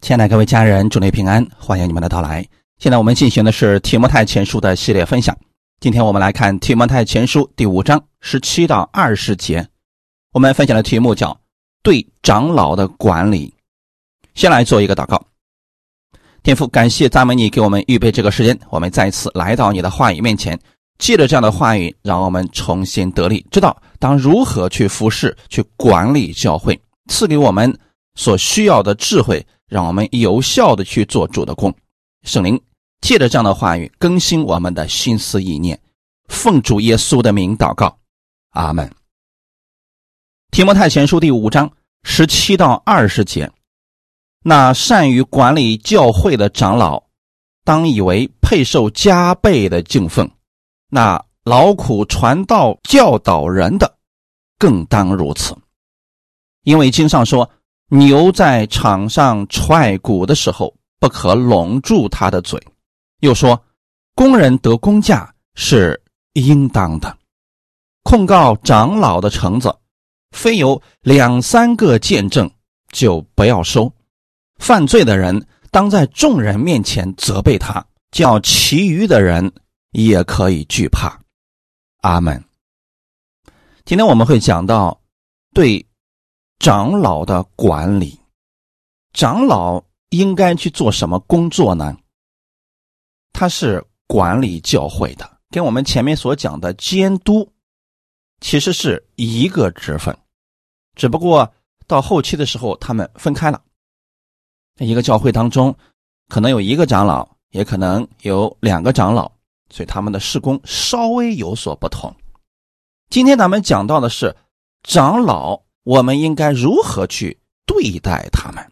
亲爱的各位家人，祝你平安，欢迎你们的到来。现在我们进行的是提摩太前书的系列分享。今天我们来看提摩太前书第五章十七到二十节。我们分享的题目叫“对长老的管理”。先来做一个祷告。天父，感谢赞美你给我们预备这个时间，我们再次来到你的话语面前，借着这样的话语，让我们重新得力，知道当如何去服侍、去管理教会，赐给我们所需要的智慧。让我们有效的去做主的工，圣灵借着这样的话语更新我们的心思意念，奉主耶稣的名祷告，阿门。提摩太前书第五章十七到二十节，那善于管理教会的长老，当以为配受加倍的敬奉；那劳苦传道教导人的，更当如此，因为经上说。牛在场上踹鼓的时候，不可拢住它的嘴。又说，工人得工价是应当的。控告长老的橙子，非有两三个见证，就不要收。犯罪的人当在众人面前责备他，叫其余的人也可以惧怕。阿门。今天我们会讲到对。长老的管理，长老应该去做什么工作呢？他是管理教会的，跟我们前面所讲的监督其实是一个职分，只不过到后期的时候他们分开了。一个教会当中可能有一个长老，也可能有两个长老，所以他们的事工稍微有所不同。今天咱们讲到的是长老。我们应该如何去对待他们？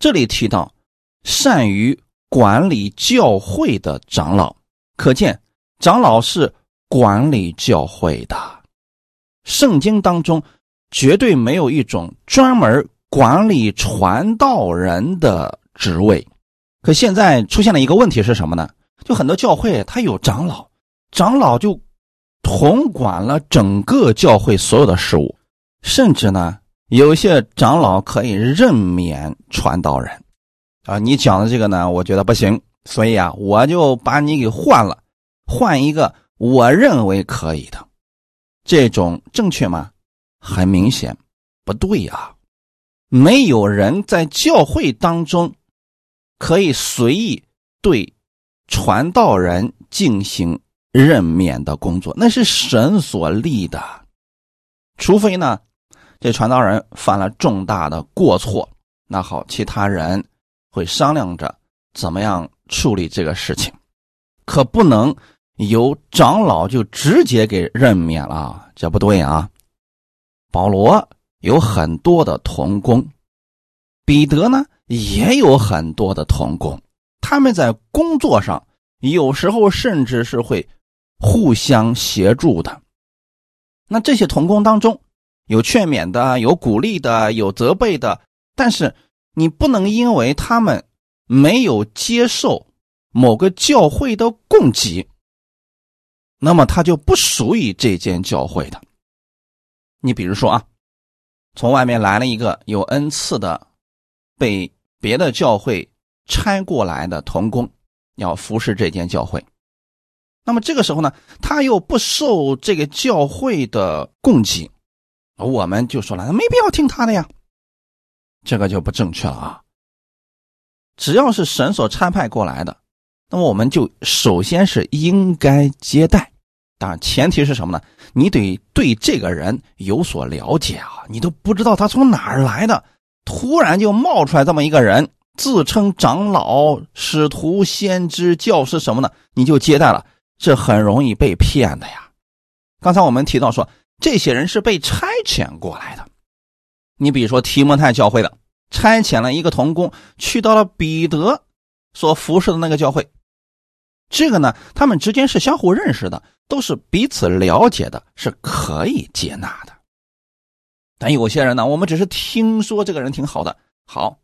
这里提到善于管理教会的长老，可见长老是管理教会的。圣经当中绝对没有一种专门管理传道人的职位。可现在出现了一个问题是什么呢？就很多教会他有长老，长老就统管了整个教会所有的事务。甚至呢，有些长老可以任免传道人，啊，你讲的这个呢，我觉得不行，所以啊，我就把你给换了，换一个我认为可以的，这种正确吗？很明显不对呀，没有人在教会当中可以随意对传道人进行任免的工作，那是神所立的，除非呢。这传道人犯了重大的过错，那好，其他人会商量着怎么样处理这个事情，可不能由长老就直接给任免了，这不对啊。保罗有很多的同工，彼得呢也有很多的同工，他们在工作上有时候甚至是会互相协助的。那这些同工当中，有劝勉的，有鼓励的，有责备的，但是你不能因为他们没有接受某个教会的供给，那么他就不属于这间教会的。你比如说啊，从外面来了一个有恩赐的，被别的教会差过来的童工，要服侍这间教会，那么这个时候呢，他又不受这个教会的供给。我们就说了，没必要听他的呀，这个就不正确了啊。只要是神所差派过来的，那么我们就首先是应该接待。当然，前提是什么呢？你得对这个人有所了解啊。你都不知道他从哪儿来的，突然就冒出来这么一个人，自称长老、使徒、先知、教师什么的，你就接待了，这很容易被骗的呀。刚才我们提到说。这些人是被差遣过来的，你比如说提摩太教会的，差遣了一个童工去到了彼得所服侍的那个教会，这个呢，他们之间是相互认识的，都是彼此了解的，是可以接纳的。但有些人呢，我们只是听说这个人挺好的，好，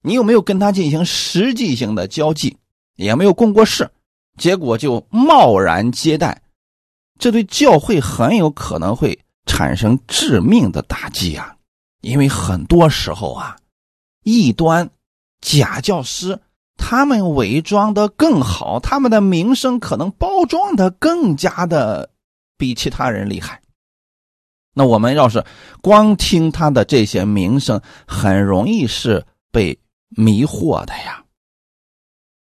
你有没有跟他进行实际性的交际，也没有共过事，结果就贸然接待。这对教会很有可能会产生致命的打击啊！因为很多时候啊，异端假教师，他们伪装的更好，他们的名声可能包装的更加的比其他人厉害。那我们要是光听他的这些名声，很容易是被迷惑的呀。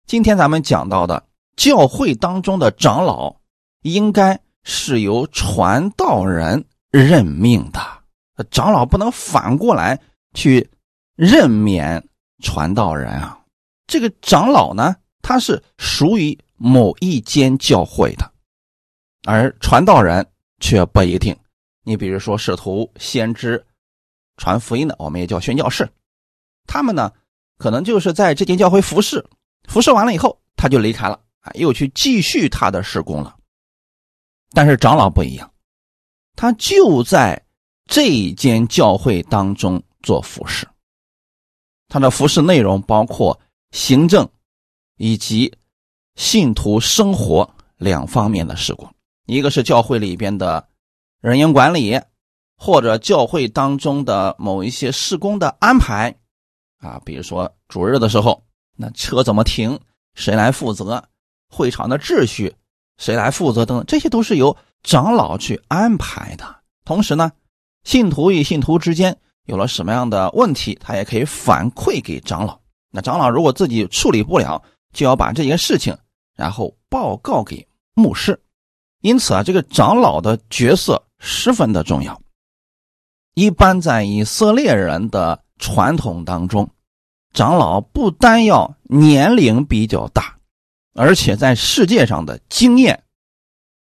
今天咱们讲到的教会当中的长老，应该是由传道人任命的，长老不能反过来去任免传道人啊。这个长老呢，他是属于某一间教会的，而传道人却不一定。你比如说，使徒、先知、传福音的，我们也叫宣教士。他们呢，可能就是在这间教会服侍，服侍完了以后，他就离开了啊，又去继续他的事工了。但是长老不一样，他就在这一间教会当中做服侍。他的服侍内容包括行政以及信徒生活两方面的事工，一个是教会里边的。人员管理，或者教会当中的某一些施工的安排，啊，比如说主日的时候，那车怎么停，谁来负责？会场的秩序谁来负责？等等，这些都是由长老去安排的。同时呢，信徒与信徒之间有了什么样的问题，他也可以反馈给长老。那长老如果自己处理不了，就要把这件事情然后报告给牧师。因此啊，这个长老的角色。十分的重要。一般在以色列人的传统当中，长老不单要年龄比较大，而且在世界上的经验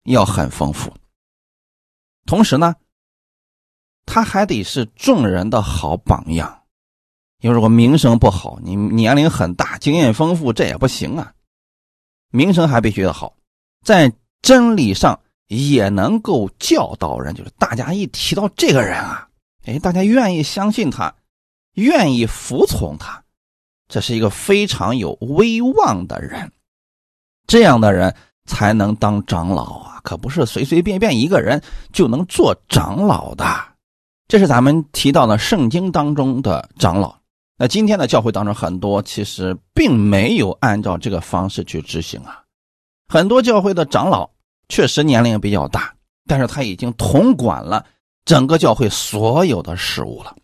要很丰富。同时呢，他还得是众人的好榜样。因为如果名声不好，你年龄很大、经验丰富，这也不行啊。名声还必须得好，在真理上。也能够教导人，就是大家一提到这个人啊，哎，大家愿意相信他，愿意服从他，这是一个非常有威望的人，这样的人才能当长老啊，可不是随随便便一个人就能做长老的。这是咱们提到的圣经当中的长老。那今天的教会当中，很多其实并没有按照这个方式去执行啊，很多教会的长老。确实年龄比较大，但是他已经统管了整个教会所有的事务了，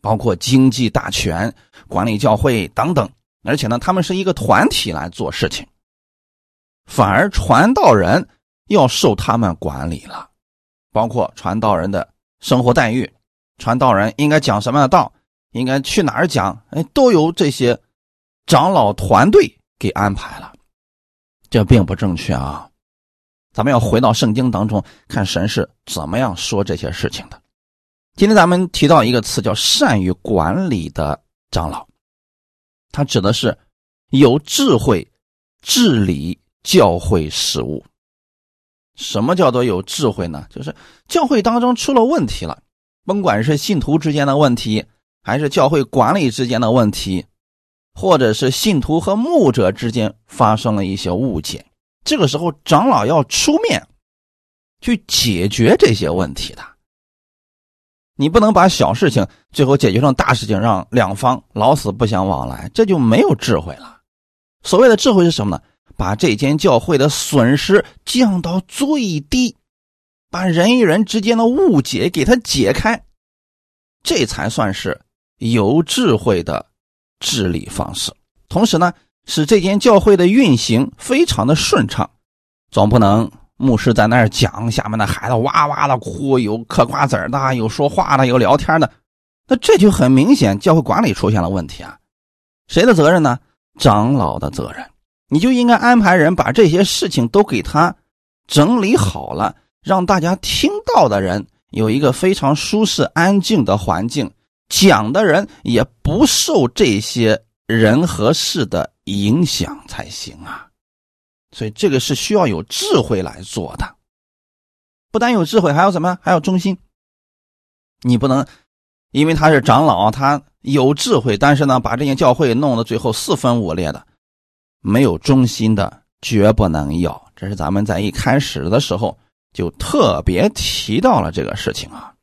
包括经济大权、管理教会等等。而且呢，他们是一个团体来做事情，反而传道人要受他们管理了，包括传道人的生活待遇，传道人应该讲什么样的道，应该去哪儿讲，哎，都由这些长老团队给安排了，这并不正确啊。咱们要回到圣经当中看神是怎么样说这些事情的。今天咱们提到一个词叫“善于管理的长老”，它指的是有智慧治理教会事务。什么叫做有智慧呢？就是教会当中出了问题了，甭管是信徒之间的问题，还是教会管理之间的问题，或者是信徒和牧者之间发生了一些误解。这个时候，长老要出面去解决这些问题的。你不能把小事情最后解决成大事情，让两方老死不相往来，这就没有智慧了。所谓的智慧是什么呢？把这间教会的损失降到最低，把人与人之间的误解给它解开，这才算是有智慧的治理方式。同时呢。使这间教会的运行非常的顺畅，总不能牧师在那儿讲，下面的孩子哇哇的哭，有嗑瓜子的，有说话的，有聊天的，那这就很明显教会管理出现了问题啊！谁的责任呢？长老的责任。你就应该安排人把这些事情都给他整理好了，让大家听到的人有一个非常舒适、安静的环境，讲的人也不受这些人和事的。影响才行啊，所以这个是需要有智慧来做的。不但有智慧，还要什么？还要忠心。你不能因为他是长老，他有智慧，但是呢，把这件教会弄得最后四分五裂的，没有忠心的，绝不能要。这是咱们在一开始的时候就特别提到了这个事情啊。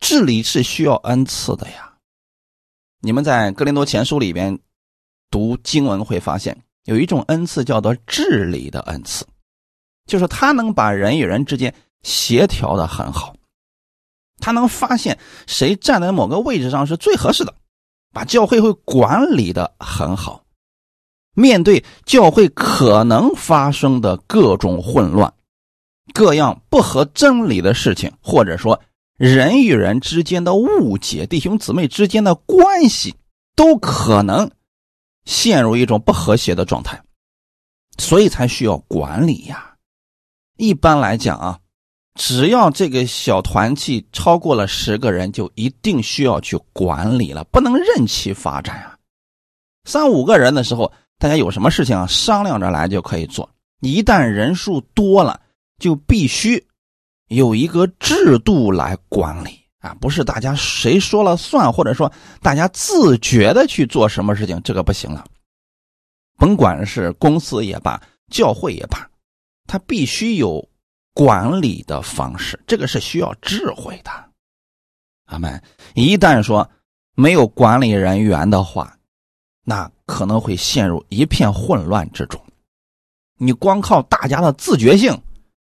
治理是需要恩赐的呀。你们在哥林多前书里边读经文会发现，有一种恩赐叫做治理的恩赐，就是他能把人与人之间协调的很好，他能发现谁站在某个位置上是最合适的，把教会会管理的很好。面对教会可能发生的各种混乱、各样不合真理的事情，或者说。人与人之间的误解，弟兄姊妹之间的关系，都可能陷入一种不和谐的状态，所以才需要管理呀。一般来讲啊，只要这个小团体超过了十个人，就一定需要去管理了，不能任其发展啊。三五个人的时候，大家有什么事情啊，商量着来就可以做。一旦人数多了，就必须。有一个制度来管理啊，不是大家谁说了算，或者说大家自觉的去做什么事情，这个不行了。甭管是公司也罢，教会也罢，它必须有管理的方式，这个是需要智慧的。阿门。一旦说没有管理人员的话，那可能会陷入一片混乱之中。你光靠大家的自觉性。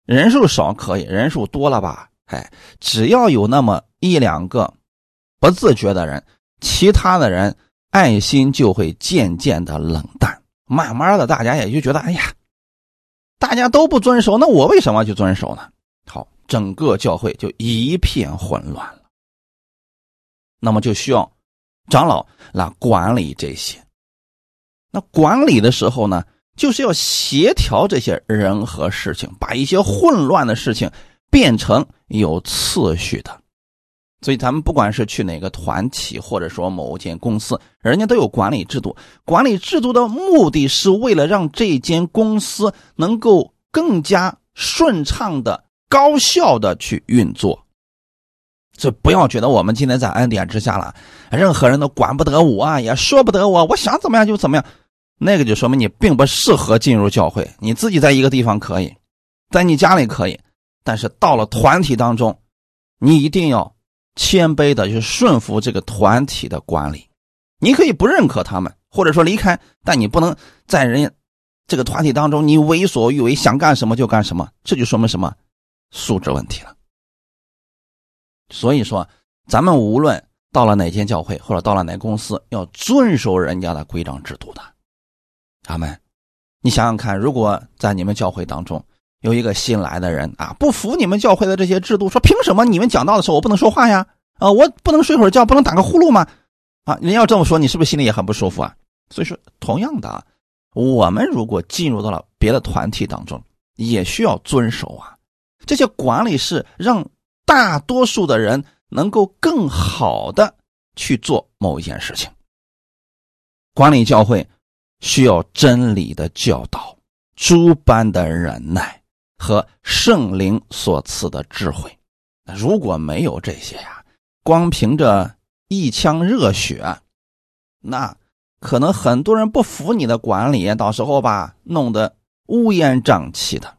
人数少可以，人数多了吧？哎，只要有那么一两个不自觉的人，其他的人爱心就会渐渐的冷淡，慢慢的大家也就觉得，哎呀，大家都不遵守，那我为什么去遵守呢？好，整个教会就一片混乱了。那么就需要长老来管理这些。那管理的时候呢？就是要协调这些人和事情，把一些混乱的事情变成有次序的。所以，咱们不管是去哪个团体，或者说某间公司，人家都有管理制度。管理制度的目的是为了让这间公司能够更加顺畅的、高效的去运作。所以，不要觉得我们今天在恩典之下了，任何人都管不得我啊，也说不得我，我想怎么样就怎么样。那个就说明你并不适合进入教会。你自己在一个地方可以，在你家里可以，但是到了团体当中，你一定要谦卑的去顺服这个团体的管理。你可以不认可他们，或者说离开，但你不能在人这个团体当中你为所欲为，想干什么就干什么。这就说明什么？素质问题了。所以说，咱们无论到了哪间教会，或者到了哪公司，要遵守人家的规章制度的。他们，你想想看，如果在你们教会当中有一个新来的人啊，不服你们教会的这些制度，说凭什么你们讲道的时候我不能说话呀？啊，我不能睡会儿觉，不能打个呼噜吗？啊，人要这么说，你是不是心里也很不舒服啊？所以说，同样的，我们如果进入到了别的团体当中，也需要遵守啊。这些管理是让大多数的人能够更好的去做某一件事情，管理教会。需要真理的教导，诸般的忍耐和圣灵所赐的智慧。如果没有这些呀，光凭着一腔热血，那可能很多人不服你的管理，到时候吧，弄得乌烟瘴气的。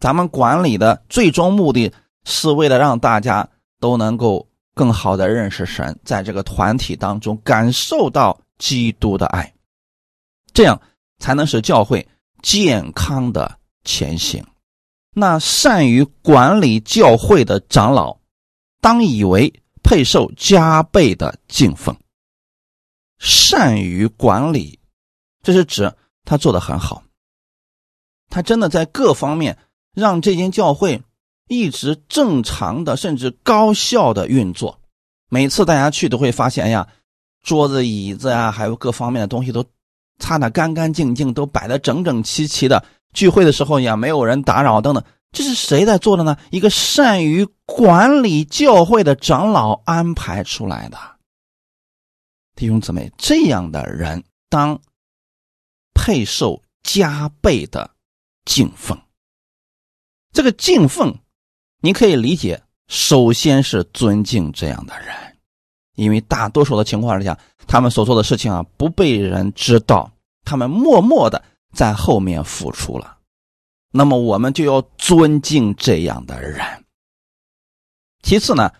咱们管理的最终目的是为了让大家都能够更好的认识神，在这个团体当中感受到基督的爱。这样才能使教会健康的前行。那善于管理教会的长老，当以为配受加倍的敬奉。善于管理，这是指他做的很好，他真的在各方面让这间教会一直正常的，甚至高效的运作。每次大家去都会发现呀，桌子、椅子呀，还有各方面的东西都。擦得干干净净，都摆得整整齐齐的。聚会的时候也没有人打扰，等等。这是谁在做的呢？一个善于管理教会的长老安排出来的。弟兄姊妹，这样的人当配受加倍的敬奉。这个敬奉，你可以理解，首先是尊敬这样的人，因为大多数的情况之下。他们所做的事情啊，不被人知道，他们默默的在后面付出了。那么我们就要尊敬这样的人。其次呢，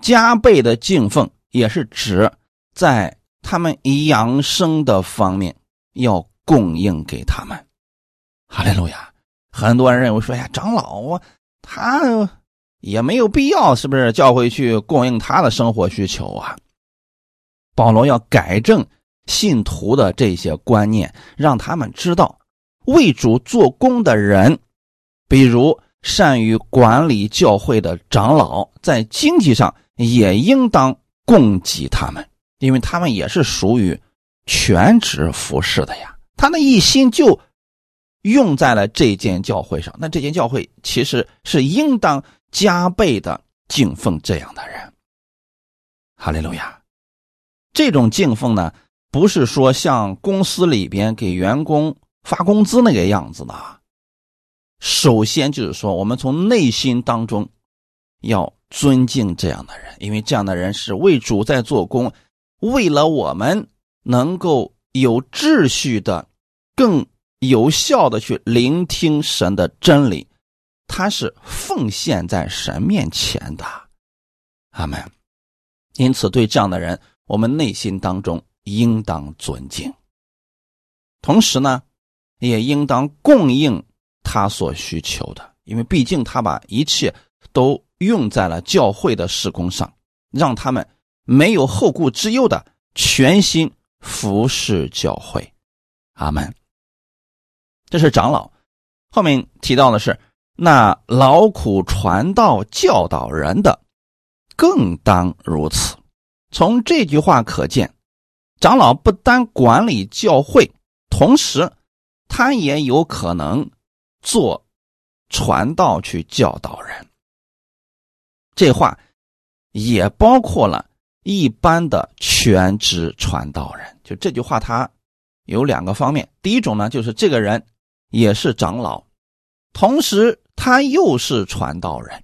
加倍的敬奉也是指在他们养生的方面要供应给他们。哈利路亚！很多人认为说呀，长老啊，他也没有必要，是不是教会去供应他的生活需求啊？保罗要改正信徒的这些观念，让他们知道为主做工的人，比如善于管理教会的长老，在经济上也应当供给他们，因为他们也是属于全职服侍的呀。他那一心就用在了这间教会上，那这间教会其实是应当加倍的敬奉这样的人。哈利路亚。这种敬奉呢，不是说像公司里边给员工发工资那个样子的。首先就是说，我们从内心当中要尊敬这样的人，因为这样的人是为主在做工，为了我们能够有秩序的、更有效的去聆听神的真理，他是奉献在神面前的。阿门。因此，对这样的人。我们内心当中应当尊敬，同时呢，也应当供应他所需求的，因为毕竟他把一切都用在了教会的施工上，让他们没有后顾之忧的全心服侍教会。阿门。这是长老，后面提到的是那劳苦传道教导人的，更当如此。从这句话可见，长老不单管理教会，同时他也有可能做传道去教导人。这话也包括了一般的全职传道人。就这句话，它有两个方面。第一种呢，就是这个人也是长老，同时他又是传道人。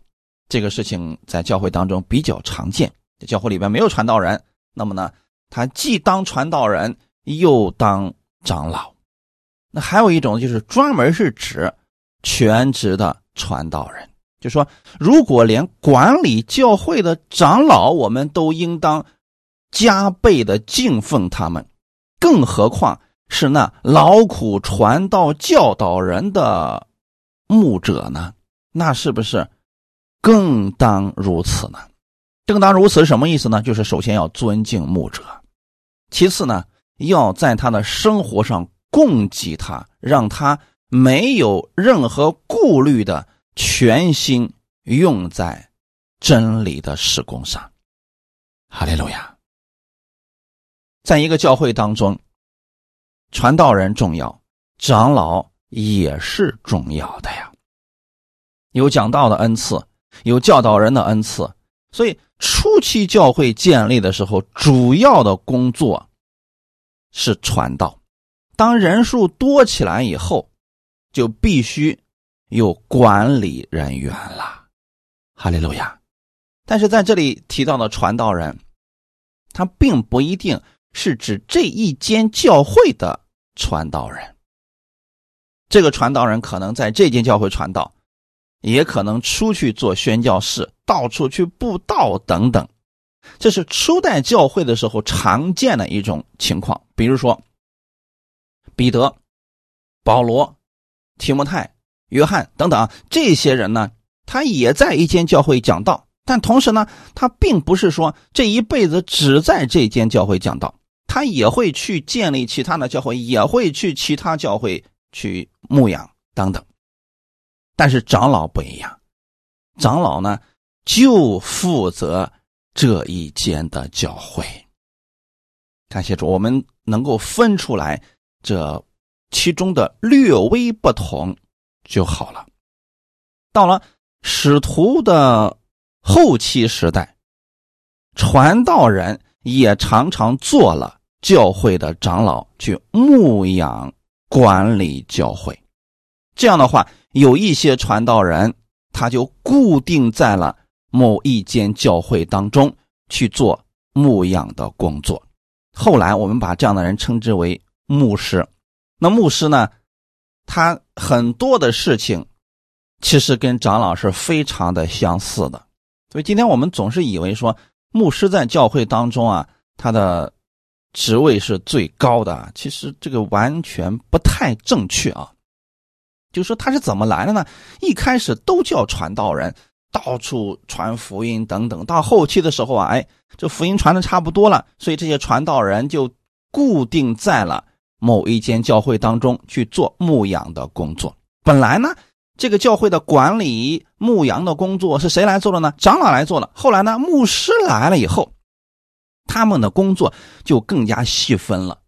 这个事情在教会当中比较常见。教会里边没有传道人，那么呢，他既当传道人，又当长老。那还有一种就是专门是指全职的传道人，就说如果连管理教会的长老，我们都应当加倍的敬奉他们，更何况是那劳苦传道教导人的牧者呢？那是不是更当如此呢？正当如此是什么意思呢？就是首先要尊敬牧者，其次呢，要在他的生活上供给他，让他没有任何顾虑的全心用在真理的施工上。哈利路亚！在一个教会当中，传道人重要，长老也是重要的呀。有讲道的恩赐，有教导人的恩赐。所以，初期教会建立的时候，主要的工作是传道。当人数多起来以后，就必须有管理人员了。哈利路亚！但是在这里提到的传道人，他并不一定是指这一间教会的传道人。这个传道人可能在这间教会传道。也可能出去做宣教士，到处去布道等等，这是初代教会的时候常见的一种情况。比如说，彼得、保罗、提摩太、约翰等等这些人呢，他也在一间教会讲道，但同时呢，他并不是说这一辈子只在这间教会讲道，他也会去建立其他的教会，也会去其他教会去牧养等等。但是长老不一样，长老呢就负责这一间的教会。感谢主，我们能够分出来这其中的略微不同就好了。到了使徒的后期时代，传道人也常常做了教会的长老，去牧养管理教会。这样的话。有一些传道人，他就固定在了某一间教会当中去做牧养的工作。后来我们把这样的人称之为牧师。那牧师呢，他很多的事情其实跟长老是非常的相似的。所以今天我们总是以为说牧师在教会当中啊，他的职位是最高的，其实这个完全不太正确啊。就说他是怎么来的呢？一开始都叫传道人，到处传福音等等。到后期的时候啊，哎，这福音传的差不多了，所以这些传道人就固定在了某一间教会当中去做牧养的工作。本来呢，这个教会的管理牧羊的工作是谁来做的呢？长老来做了。后来呢，牧师来了以后，他们的工作就更加细分了。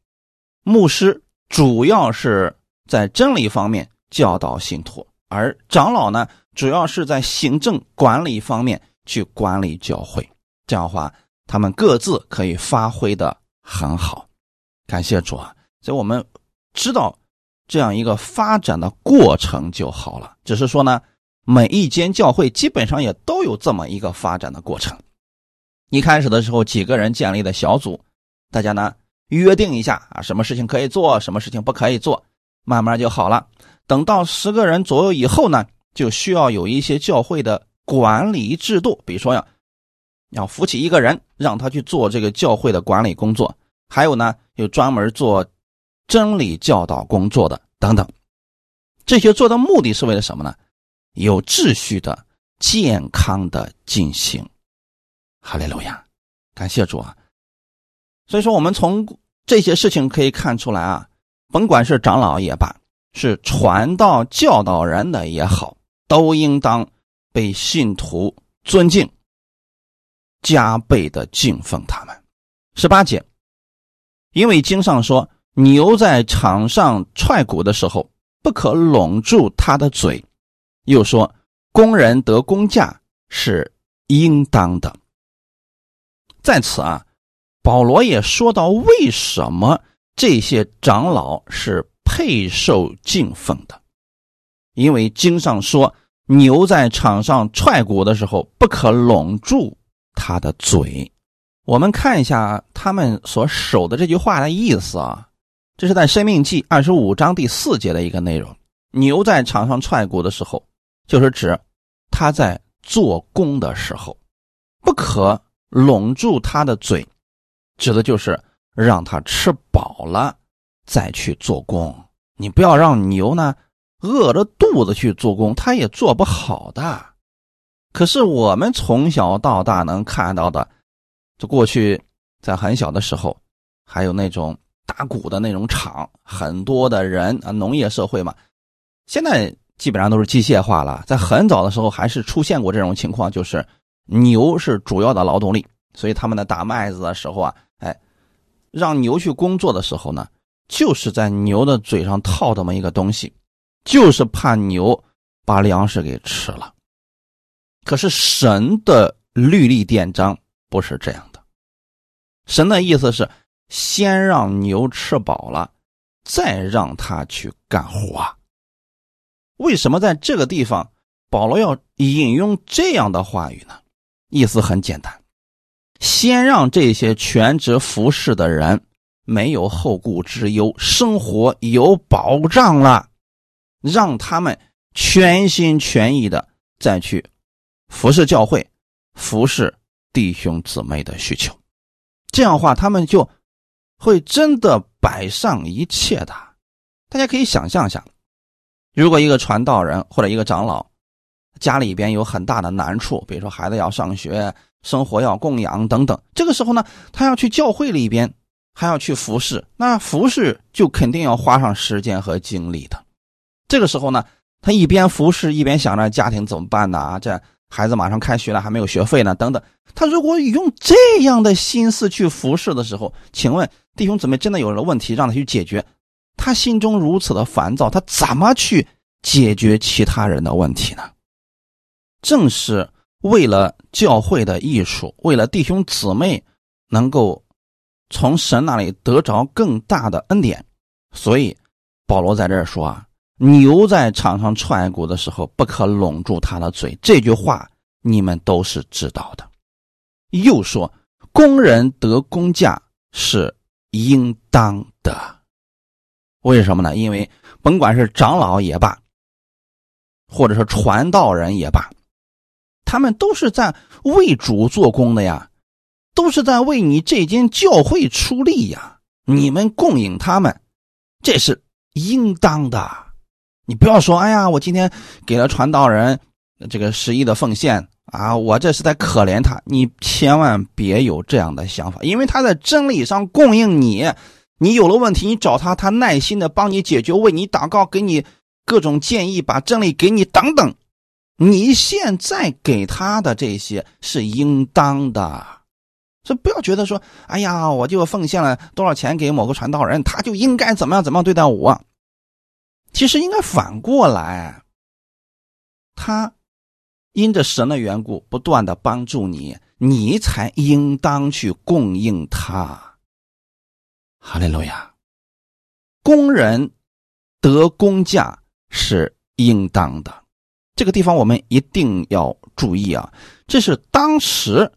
牧师主要是在真理方面。教导信徒，而长老呢，主要是在行政管理方面去管理教会。这样的话，他们各自可以发挥的很好。感谢主啊！所以我们知道这样一个发展的过程就好了。只是说呢，每一间教会基本上也都有这么一个发展的过程。一开始的时候，几个人建立的小组，大家呢约定一下啊，什么事情可以做，什么事情不可以做，慢慢就好了。等到十个人左右以后呢，就需要有一些教会的管理制度，比如说要要扶起一个人，让他去做这个教会的管理工作；还有呢，有专门做真理教导工作的等等。这些做的目的是为了什么呢？有秩序的、健康的进行。哈利路亚，感谢主啊！所以说，我们从这些事情可以看出来啊，甭管是长老也罢。是传道教导人的也好，都应当被信徒尊敬，加倍的敬奉他们。十八节，因为经上说，牛在场上踹鼓的时候，不可拢住它的嘴；又说，工人得工价是应当的。在此啊，保罗也说到，为什么这些长老是。配受敬奉的，因为经上说，牛在场上踹鼓的时候，不可拢住它的嘴。我们看一下他们所守的这句话的意思啊，这是在《生命记》二十五章第四节的一个内容。牛在场上踹鼓的时候，就是指他在做工的时候，不可拢住他的嘴，指的就是让他吃饱了再去做工。你不要让牛呢饿着肚子去做工，它也做不好的。可是我们从小到大能看到的，就过去在很小的时候，还有那种打鼓的那种厂，很多的人啊，农业社会嘛。现在基本上都是机械化了，在很早的时候还是出现过这种情况，就是牛是主要的劳动力，所以他们在打麦子的时候啊，哎，让牛去工作的时候呢。就是在牛的嘴上套这么一个东西，就是怕牛把粮食给吃了。可是神的律例典章不是这样的，神的意思是先让牛吃饱了，再让他去干活。为什么在这个地方保罗要引用这样的话语呢？意思很简单，先让这些全职服侍的人。没有后顾之忧，生活有保障了，让他们全心全意的再去服侍教会，服侍弟兄姊妹的需求。这样话，他们就会真的摆上一切的。大家可以想象一下，如果一个传道人或者一个长老家里边有很大的难处，比如说孩子要上学，生活要供养等等，这个时候呢，他要去教会里边。还要去服侍，那服侍就肯定要花上时间和精力的。这个时候呢，他一边服侍，一边想着家庭怎么办呢？啊，这孩子马上开学了，还没有学费呢，等等。他如果用这样的心思去服侍的时候，请问弟兄姊妹，真的有了问题让他去解决，他心中如此的烦躁，他怎么去解决其他人的问题呢？正是为了教会的艺术，为了弟兄姊妹能够。从神那里得着更大的恩典，所以保罗在这儿说啊，牛在场上踹鼓的时候，不可拢住它的嘴。这句话你们都是知道的。又说，工人得工价是应当的。为什么呢？因为甭管是长老也罢，或者是传道人也罢，他们都是在为主做工的呀。都是在为你这间教会出力呀，你们供应他们，这是应当的。你不要说，哎呀，我今天给了传道人这个十亿的奉献啊，我这是在可怜他。你千万别有这样的想法，因为他在真理上供应你，你有了问题，你找他，他耐心的帮你解决，为你祷告，给你各种建议，把真理给你等等。你现在给他的这些是应当的，所以不要觉得说，哎呀，我就奉献了多少钱给某个传道人，他就应该怎么样怎么样对待我。其实应该反过来，他因着神的缘故不断的帮助你，你才应当去供应他。哈利路亚，工人得工价是应当的。这个地方我们一定要注意啊！这是当时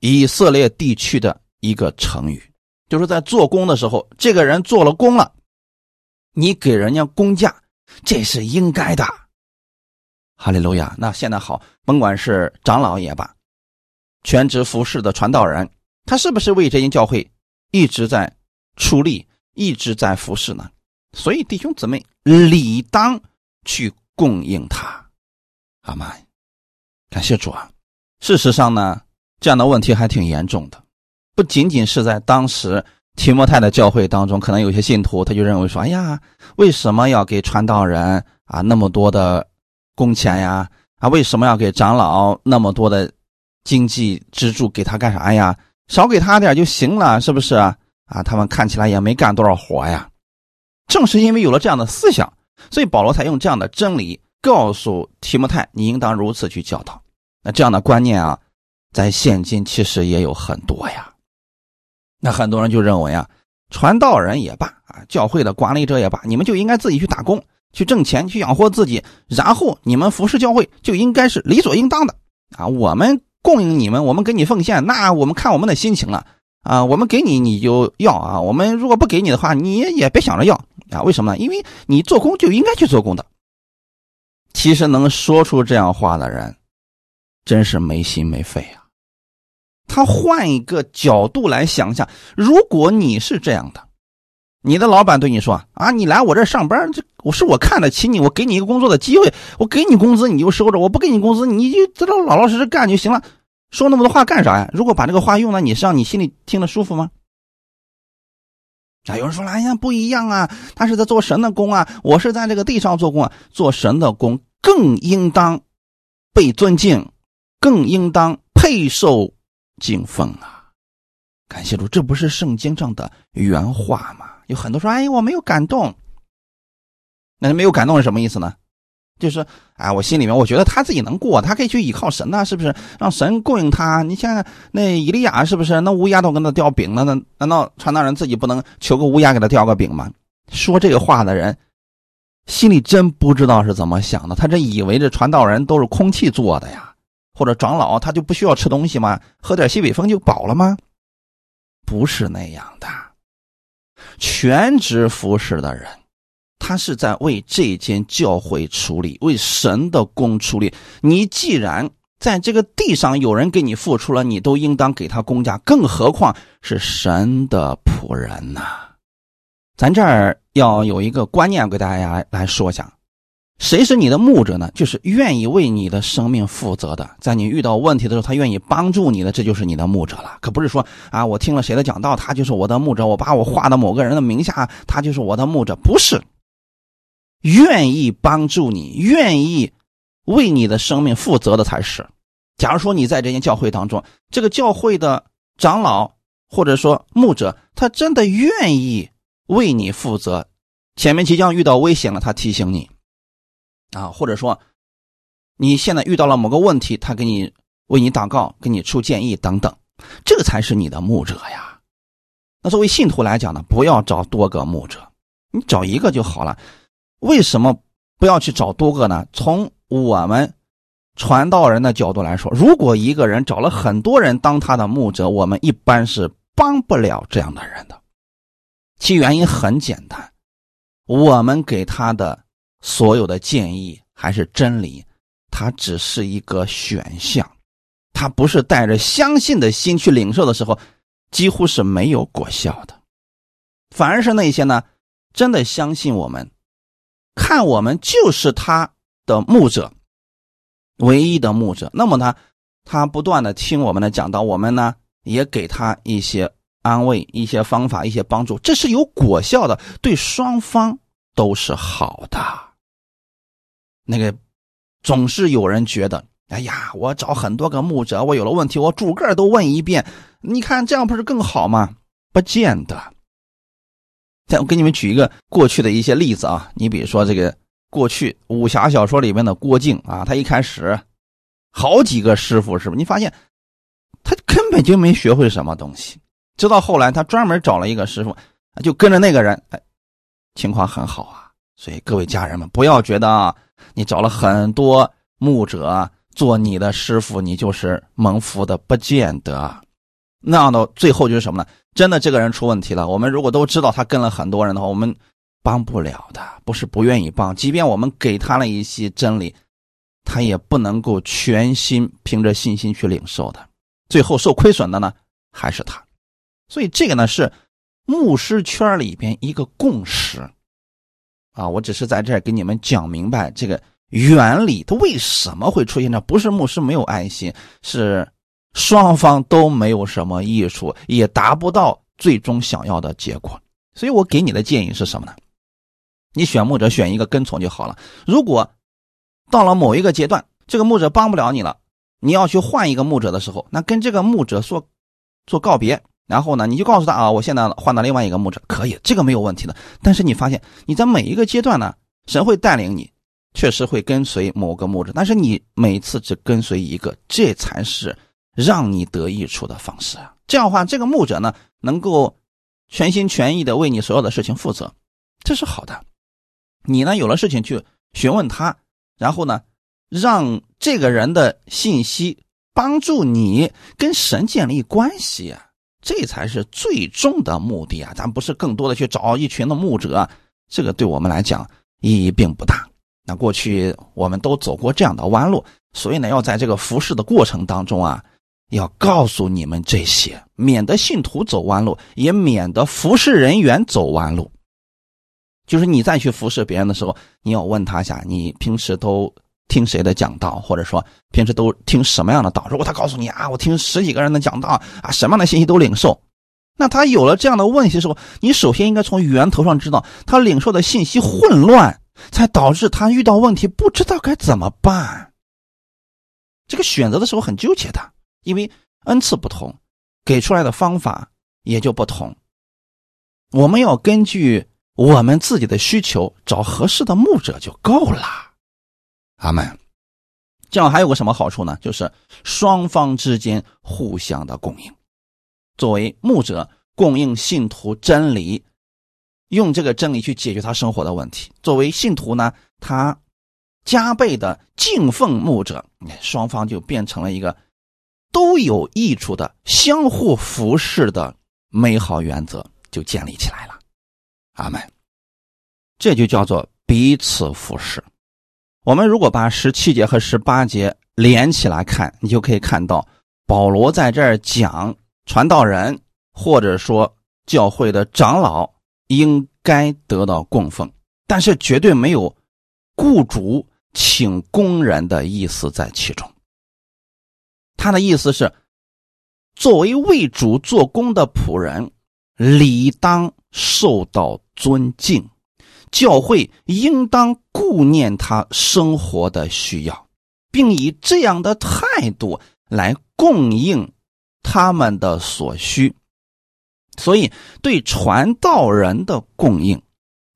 以色列地区的一个成语，就是在做工的时候，这个人做了工了，你给人家工价，这是应该的。哈利路亚！那现在好，甭管是长老也罢，全职服侍的传道人，他是不是为这间教会一直在出力，一直在服侍呢？所以弟兄姊妹理当去供应他。阿妈，感谢主啊！事实上呢，这样的问题还挺严重的，不仅仅是在当时提摩太的教会当中，可能有些信徒他就认为说：“哎呀，为什么要给传道人啊那么多的工钱呀？啊，为什么要给长老那么多的经济支柱？给他干啥呀？少给他点就行了，是不是啊？他们看起来也没干多少活呀。正是因为有了这样的思想，所以保罗才用这样的真理。”告诉提摩太，你应当如此去教导。那这样的观念啊，在现今其实也有很多呀。那很多人就认为啊，传道人也罢啊，教会的管理者也罢，你们就应该自己去打工，去挣钱，去养活自己，然后你们服侍教会就应该是理所应当的啊。我们供应你们，我们给你奉献，那我们看我们的心情了啊。我们给你你就要啊，我们如果不给你的话，你也别想着要啊。为什么呢？因为你做工就应该去做工的。其实能说出这样话的人，真是没心没肺啊！他换一个角度来想想，如果你是这样的，你的老板对你说：“啊，你来我这上班，这我是我看得起你，我给你一个工作的机会，我给你工资你就收着，我不给你工资你就知道老老实实干就行了。”说那么多话干啥呀？如果把这个话用在你身上，你心里听得舒服吗？啊，有人说了，哎呀，不一样啊，他是在做神的工啊，我是在这个地上做工啊，做神的工更应当被尊敬，更应当配受敬奉啊！感谢主，这不是圣经上的原话吗？有很多说，哎，我没有感动，那没有感动是什么意思呢？就是，哎，我心里面我觉得他自己能过，他可以去依靠神呐，是不是？让神供应他。你像那以利亚，是不是？那乌鸦都跟他叼饼了，那难道传道人自己不能求个乌鸦给他叼个饼吗？说这个话的人，心里真不知道是怎么想的。他这以为这传道人都是空气做的呀，或者长老他就不需要吃东西吗？喝点西北风就饱了吗？不是那样的，全职服侍的人。他是在为这间教会出力，为神的功出力。你既然在这个地上有人给你付出了，你都应当给他公价，更何况是神的仆人呐？咱这儿要有一个观念给大家来说一下：谁是你的牧者呢？就是愿意为你的生命负责的，在你遇到问题的时候，他愿意帮助你的，这就是你的牧者了。可不是说啊，我听了谁的讲道，他就是我的牧者；我把我画到某个人的名下，他就是我的牧者，不是。愿意帮助你、愿意为你的生命负责的才是。假如说你在这间教会当中，这个教会的长老或者说牧者，他真的愿意为你负责，前面即将遇到危险了，他提醒你啊，或者说你现在遇到了某个问题，他给你为你祷告、给你出建议等等，这个才是你的牧者呀。那作为信徒来讲呢，不要找多个牧者，你找一个就好了。为什么不要去找多个呢？从我们传道人的角度来说，如果一个人找了很多人当他的牧者，我们一般是帮不了这样的人的。其原因很简单，我们给他的所有的建议还是真理，它只是一个选项，他不是带着相信的心去领受的时候，几乎是没有果效的。反而是那些呢，真的相信我们，看我们就是他的牧者，唯一的牧者。那么呢，他不断的听我们的讲道，我们呢也给他一些安慰、一些方法、一些帮助，这是有果效的，对双方都是好的。那个总是有人觉得。哎呀，我找很多个牧者，我有了问题，我逐个都问一遍。你看这样不是更好吗？不见得。再我给你们举一个过去的一些例子啊，你比如说这个过去武侠小说里面的郭靖啊，他一开始好几个师傅，是不是？你发现他根本就没学会什么东西，直到后来他专门找了一个师傅，就跟着那个人，哎，情况很好啊。所以各位家人们，不要觉得啊，你找了很多牧者。做你的师傅，你就是蒙福的，不见得。那样的最后就是什么呢？真的这个人出问题了，我们如果都知道他跟了很多人的话，我们帮不了的。不是不愿意帮，即便我们给他了一些真理，他也不能够全心凭着信心去领受的。最后受亏损的呢，还是他。所以这个呢是牧师圈里边一个共识啊。我只是在这儿给你们讲明白这个。原理它为什么会出现呢？不是牧师没有爱心，是双方都没有什么益处，也达不到最终想要的结果。所以我给你的建议是什么呢？你选牧者选一个跟从就好了。如果到了某一个阶段，这个牧者帮不了你了，你要去换一个牧者的时候，那跟这个牧者说做告别，然后呢，你就告诉他啊，我现在换到另外一个牧者，可以，这个没有问题的。但是你发现你在每一个阶段呢，神会带领你。确实会跟随某个牧者，但是你每次只跟随一个，这才是让你得益处的方式啊！这样的话，这个牧者呢，能够全心全意的为你所有的事情负责，这是好的。你呢，有了事情去询问他，然后呢，让这个人的信息帮助你跟神建立关系啊，这才是最终的目的啊！咱不是更多的去找一群的牧者，这个对我们来讲意义并不大。那过去我们都走过这样的弯路，所以呢，要在这个服侍的过程当中啊，要告诉你们这些，免得信徒走弯路，也免得服侍人员走弯路。就是你再去服侍别人的时候，你要问他一下，你平时都听谁的讲道，或者说平时都听什么样的道？如果他告诉你啊，我听十几个人的讲道啊，什么样的信息都领受，那他有了这样的问题的时候，你首先应该从源头上知道他领受的信息混乱。才导致他遇到问题不知道该怎么办。这个选择的时候很纠结的，因为恩赐不同，给出来的方法也就不同。我们要根据我们自己的需求找合适的牧者就够了。阿门。这样还有个什么好处呢？就是双方之间互相的供应。作为牧者，供应信徒真理。用这个真理去解决他生活的问题。作为信徒呢，他加倍的敬奉牧者，双方就变成了一个都有益处的相互服侍的美好原则，就建立起来了。阿门。这就叫做彼此服侍。我们如果把十七节和十八节连起来看，你就可以看到保罗在这儿讲传道人或者说教会的长老。应该得到供奉，但是绝对没有雇主请工人的意思在其中。他的意思是，作为为主做工的仆人，理当受到尊敬，教会应当顾念他生活的需要，并以这样的态度来供应他们的所需。所以，对传道人的供应，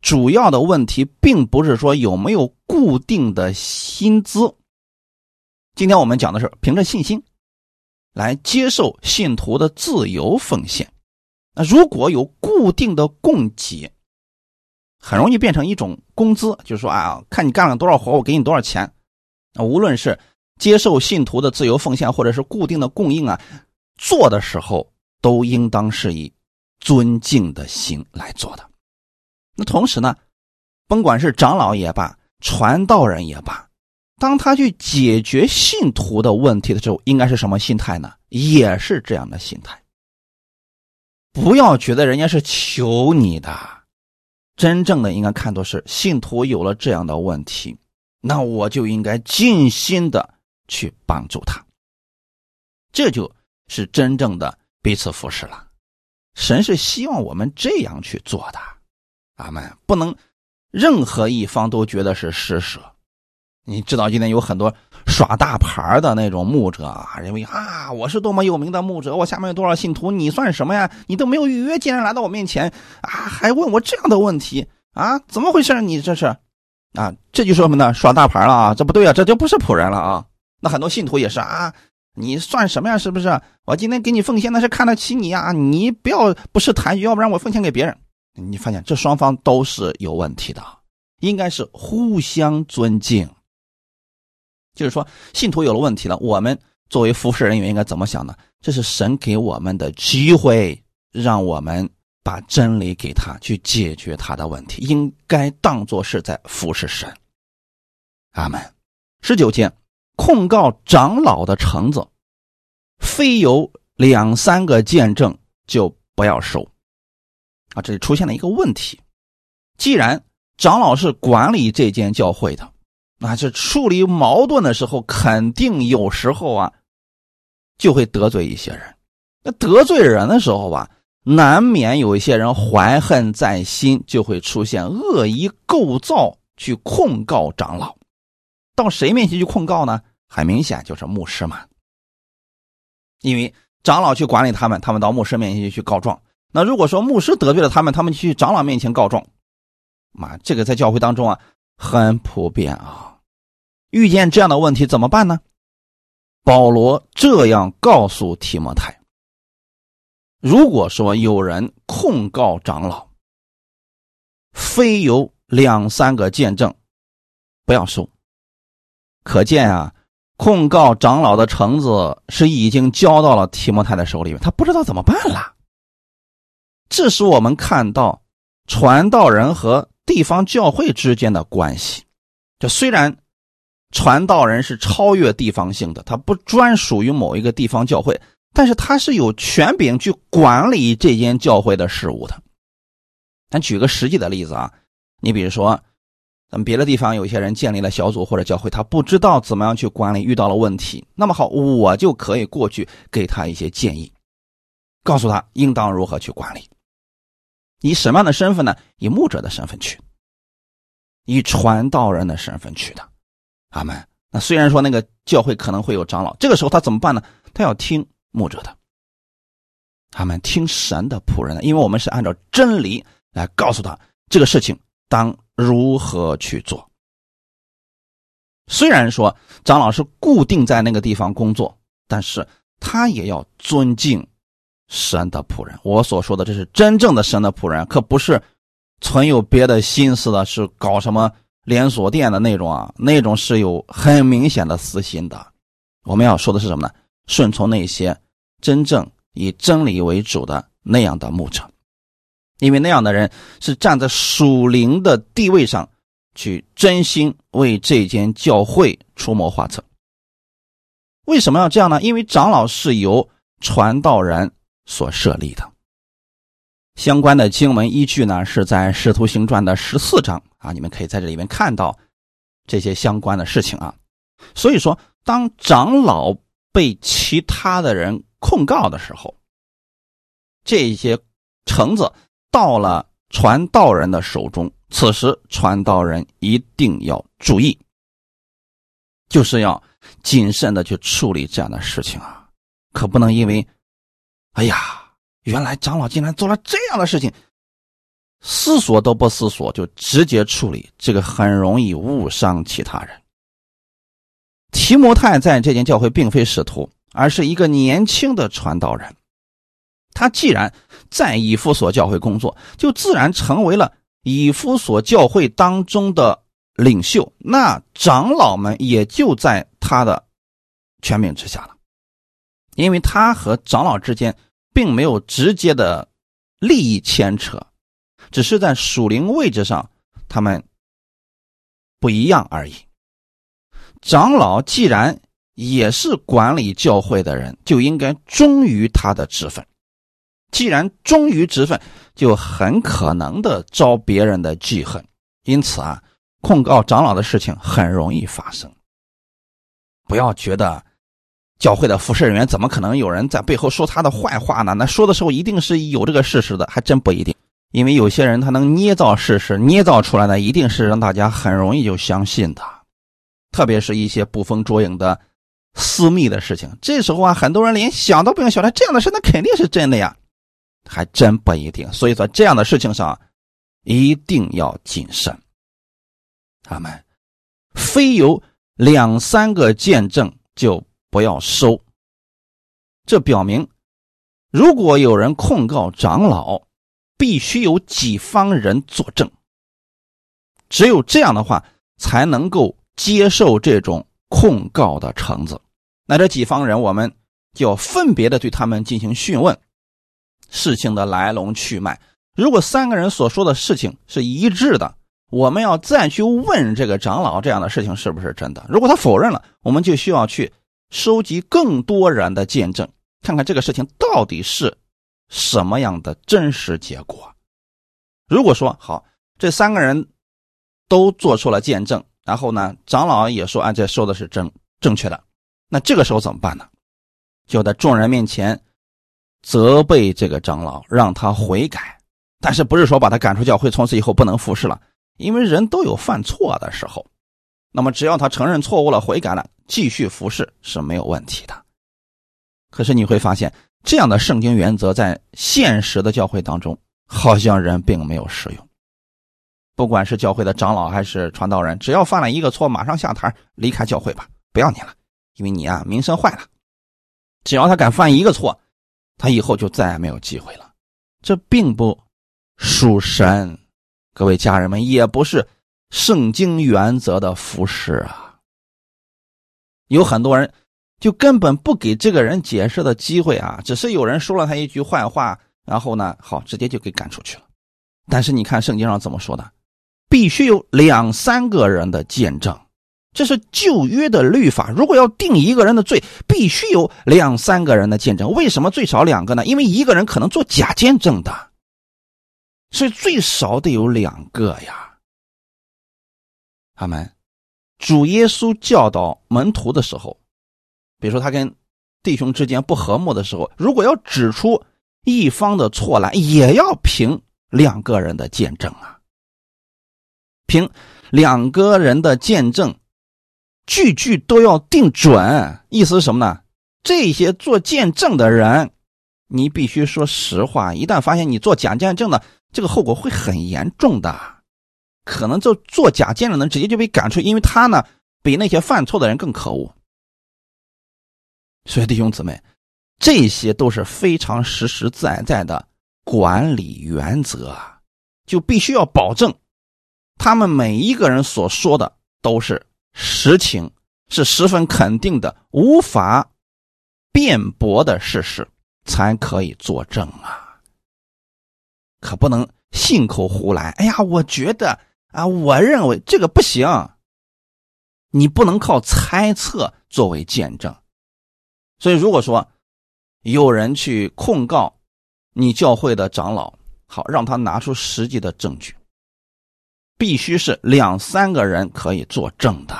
主要的问题并不是说有没有固定的薪资。今天我们讲的是凭着信心来接受信徒的自由奉献。那如果有固定的供给，很容易变成一种工资，就是说啊，看你干了多少活，我给你多少钱。那无论是接受信徒的自由奉献，或者是固定的供应啊，做的时候都应当是以。尊敬的心来做的，那同时呢，甭管是长老也罢，传道人也罢，当他去解决信徒的问题的时候，应该是什么心态呢？也是这样的心态。不要觉得人家是求你的，真正的应该看作是信徒有了这样的问题，那我就应该尽心的去帮助他。这就是真正的彼此扶持了。神是希望我们这样去做的，阿门。不能任何一方都觉得是施舍。你知道今天有很多耍大牌的那种牧者啊，认为啊我是多么有名的牧者，我下面有多少信徒，你算什么呀？你都没有预约，竟然来到我面前啊，还问我这样的问题啊？怎么回事？你这是啊？这就说什么呢？耍大牌了啊？这不对啊，这就不是仆人了啊！那很多信徒也是啊，你算什么呀？是不是？我今天给你奉献，那是看得起你呀！你不要不是抬举，要不然我奉献给别人。你发现这双方都是有问题的，应该是互相尊敬。就是说，信徒有了问题了，我们作为服侍人员应该怎么想呢？这是神给我们的机会，让我们把真理给他，去解决他的问题，应该当作是在服侍神。阿门。十九节，控告长老的橙子，非有两三个见证就不要收。啊，这里出现了一个问题，既然长老是管理这间教会的。那这处理矛盾的时候，肯定有时候啊，就会得罪一些人。那得罪人的时候吧，难免有一些人怀恨在心，就会出现恶意构造，去控告长老。到谁面前去控告呢？很明显就是牧师嘛。因为长老去管理他们，他们到牧师面前去告状。那如果说牧师得罪了他们，他们去长老面前告状，妈，这个在教会当中啊，很普遍啊。遇见这样的问题怎么办呢？保罗这样告诉提摩太：如果说有人控告长老，非有两三个见证，不要收。可见啊，控告长老的橙子是已经交到了提摩太的手里面，他不知道怎么办了。这使我们看到传道人和地方教会之间的关系。这虽然。传道人是超越地方性的，他不专属于某一个地方教会，但是他是有权柄去管理这间教会的事务的。咱举个实际的例子啊，你比如说，咱们别的地方有些人建立了小组或者教会，他不知道怎么样去管理，遇到了问题，那么好，我就可以过去给他一些建议，告诉他应当如何去管理。以什么样的身份呢？以牧者的身份去，以传道人的身份去的。阿门。那虽然说那个教会可能会有长老，这个时候他怎么办呢？他要听牧者的，他们听神的仆人的，因为我们是按照真理来告诉他这个事情当如何去做。虽然说长老是固定在那个地方工作，但是他也要尊敬神的仆人。我所说的这是真正的神的仆人，可不是存有别的心思的，是搞什么。连锁店的那种啊，那种是有很明显的私心的。我们要说的是什么呢？顺从那些真正以真理为主的那样的牧者，因为那样的人是站在属灵的地位上去真心为这间教会出谋划策。为什么要这样呢？因为长老是由传道人所设立的。相关的经文依据呢，是在《使徒行传》的十四章啊，你们可以在这里面看到这些相关的事情啊。所以说，当长老被其他的人控告的时候，这些橙子到了传道人的手中，此时传道人一定要注意，就是要谨慎的去处理这样的事情啊，可不能因为，哎呀。原来长老竟然做了这样的事情，思索都不思索就直接处理，这个很容易误伤其他人。提摩太在这间教会并非使徒，而是一个年轻的传道人。他既然在以弗所教会工作，就自然成为了以弗所教会当中的领袖，那长老们也就在他的权柄之下了，因为他和长老之间。并没有直接的利益牵扯，只是在属灵位置上他们不一样而已。长老既然也是管理教会的人，就应该忠于他的职分。既然忠于职分，就很可能的招别人的记恨。因此啊，控告长老的事情很容易发生。不要觉得教会的服侍人员怎么可能有人在背后说他的坏话呢？那说的时候一定是有这个事实的，还真不一定。因为有些人他能捏造事实，捏造出来的一定是让大家很容易就相信的。特别是一些捕风捉影的私密的事情，这时候啊，很多人连想都不用想，这样的事那肯定是真的呀，还真不一定。所以说，这样的事情上一定要谨慎。他们非有两三个见证就不要收。这表明，如果有人控告长老，必须有几方人作证。只有这样的话，才能够。接受这种控告的橙子，那这几方人，我们就要分别的对他们进行讯问，事情的来龙去脉。如果三个人所说的事情是一致的，我们要再去问这个长老这样的事情是不是真的。如果他否认了，我们就需要去收集更多人的见证，看看这个事情到底是什么样的真实结果。如果说好，这三个人都做出了见证。然后呢，长老也说：“啊，这说的是正正确的。”那这个时候怎么办呢？就在众人面前责备这个长老，让他悔改。但是不是说把他赶出教会，从此以后不能服侍了？因为人都有犯错的时候。那么只要他承认错误了，悔改了，继续服侍是没有问题的。可是你会发现，这样的圣经原则在现实的教会当中，好像人并没有适用。不管是教会的长老还是传道人，只要犯了一个错，马上下台离开教会吧，不要你了，因为你啊名声坏了。只要他敢犯一个错，他以后就再也没有机会了。这并不属神，各位家人们，也不是圣经原则的服饰啊。有很多人就根本不给这个人解释的机会啊，只是有人说了他一句坏话，然后呢，好直接就给赶出去了。但是你看圣经上怎么说的？必须有两三个人的见证，这是旧约的律法。如果要定一个人的罪，必须有两三个人的见证。为什么最少两个呢？因为一个人可能做假见证的，所以最少得有两个呀。阿门。主耶稣教导门徒的时候，比如说他跟弟兄之间不和睦的时候，如果要指出一方的错来，也要凭两个人的见证啊。凭两个人的见证，句句都要定准。意思是什么呢？这些做见证的人，你必须说实话。一旦发现你做假见证的，这个后果会很严重的，可能就做假见证的直接就被赶出，因为他呢比那些犯错的人更可恶。所以弟兄姊妹，这些都是非常实实在在的管理原则啊，就必须要保证。他们每一个人所说的都是实情，是十分肯定的、无法辩驳的事实，才可以作证啊！可不能信口胡来。哎呀，我觉得啊，我认为这个不行。你不能靠猜测作为见证。所以，如果说有人去控告你教会的长老，好，让他拿出实际的证据。必须是两三个人可以作证的，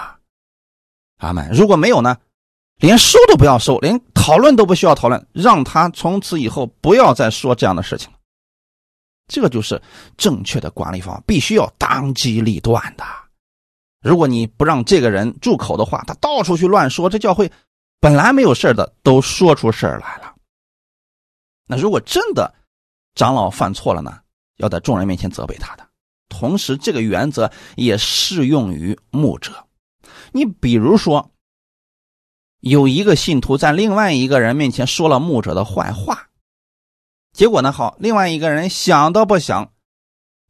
阿门。如果没有呢，连收都不要收，连讨论都不需要讨论，让他从此以后不要再说这样的事情。这就是正确的管理方法，必须要当机立断的。如果你不让这个人住口的话，他到处去乱说，这教会本来没有事的都说出事来了。那如果真的长老犯错了呢，要在众人面前责备他的。同时，这个原则也适用于牧者。你比如说，有一个信徒在另外一个人面前说了牧者的坏话，结果呢，好，另外一个人想都不想，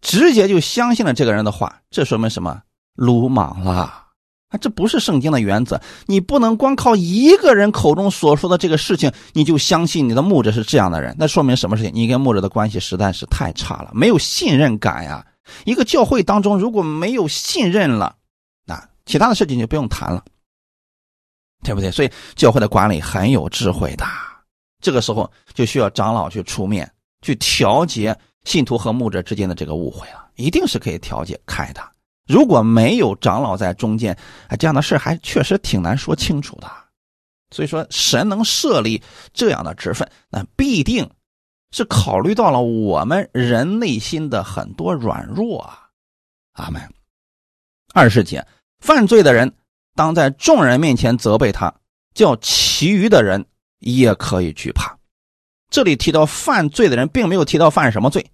直接就相信了这个人的话，这说明什么？鲁莽了啊！这不是圣经的原则。你不能光靠一个人口中所说的这个事情，你就相信你的牧者是这样的人，那说明什么事情？你跟牧者的关系实在是太差了，没有信任感呀。一个教会当中，如果没有信任了，那其他的事情就不用谈了，对不对？所以教会的管理很有智慧的，这个时候就需要长老去出面去调节信徒和牧者之间的这个误会啊，一定是可以调节开的。如果没有长老在中间，哎，这样的事还确实挺难说清楚的。所以说，神能设立这样的职分，那必定是考虑到了我们人内心的很多软弱啊。阿门。二十节，犯罪的人当在众人面前责备他，叫其余的人也可以惧怕。这里提到犯罪的人，并没有提到犯什么罪，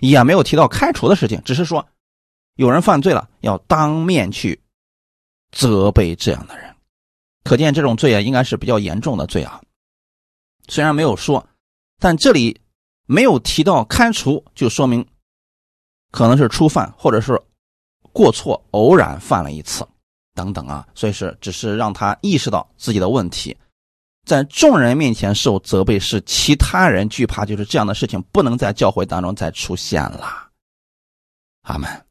也没有提到开除的事情，只是说。有人犯罪了，要当面去责备这样的人，可见这种罪啊，应该是比较严重的罪啊。虽然没有说，但这里没有提到开除，就说明可能是初犯，或者是过错、偶然犯了一次等等啊。所以是只是让他意识到自己的问题，在众人面前受责备，是其他人惧怕，就是这样的事情不能在教会当中再出现了。阿门。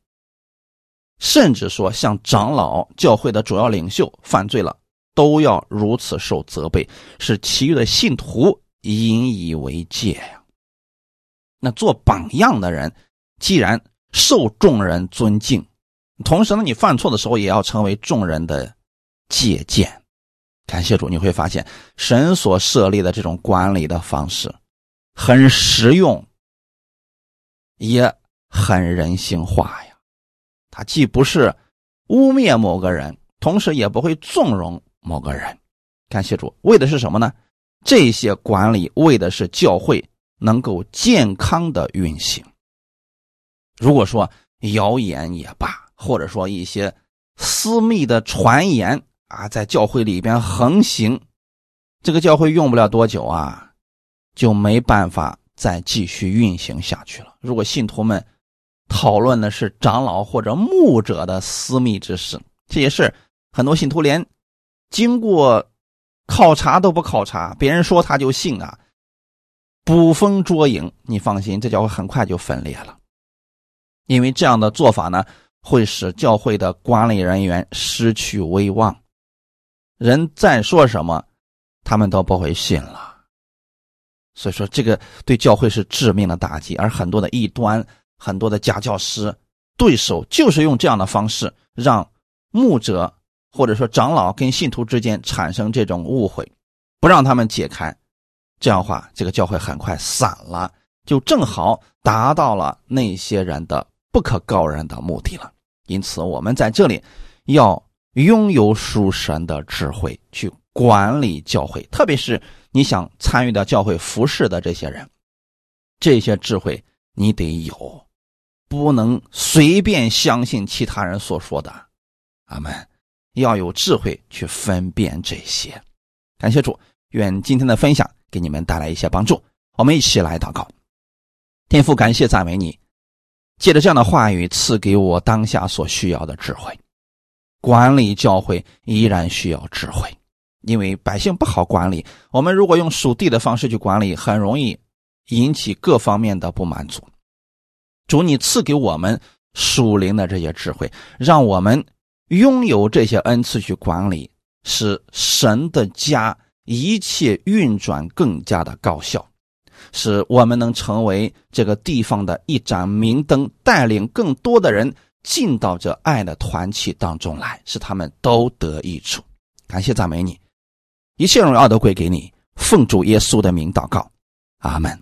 甚至说，像长老、教会的主要领袖犯罪了，都要如此受责备，使其余的信徒引以为戒呀。那做榜样的人，既然受众人尊敬，同时呢，你犯错的时候也要成为众人的借鉴。感谢主，你会发现神所设立的这种管理的方式很实用，也很人性化呀。他既不是污蔑某个人，同时也不会纵容某个人。感谢主，为的是什么呢？这些管理为的是教会能够健康的运行。如果说谣言也罢，或者说一些私密的传言啊，在教会里边横行，这个教会用不了多久啊，就没办法再继续运行下去了。如果信徒们，讨论的是长老或者牧者的私密之事，这也是很多信徒连经过考察都不考察，别人说他就信啊，捕风捉影。你放心，这教会很快就分裂了，因为这样的做法呢，会使教会的管理人员失去威望，人再说什么，他们都不会信了。所以说，这个对教会是致命的打击，而很多的异端。很多的假教师对手就是用这样的方式，让牧者或者说长老跟信徒之间产生这种误会，不让他们解开，这样的话这个教会很快散了，就正好达到了那些人的不可告人的目的了。因此，我们在这里要拥有属神的智慧去管理教会，特别是你想参与到教会服侍的这些人，这些智慧你得有。不能随便相信其他人所说的，阿门。要有智慧去分辨这些。感谢主，愿今天的分享给你们带来一些帮助。我们一起来祷告，天父，感谢赞美你，借着这样的话语赐给我当下所需要的智慧。管理教会依然需要智慧，因为百姓不好管理。我们如果用属地的方式去管理，很容易引起各方面的不满足。主，你赐给我们属灵的这些智慧，让我们拥有这些恩赐去管理，使神的家一切运转更加的高效，使我们能成为这个地方的一盏明灯，带领更多的人进到这爱的团契当中来，使他们都得益处。感谢赞美你，一切荣耀都归给你。奉主耶稣的名祷告，阿门。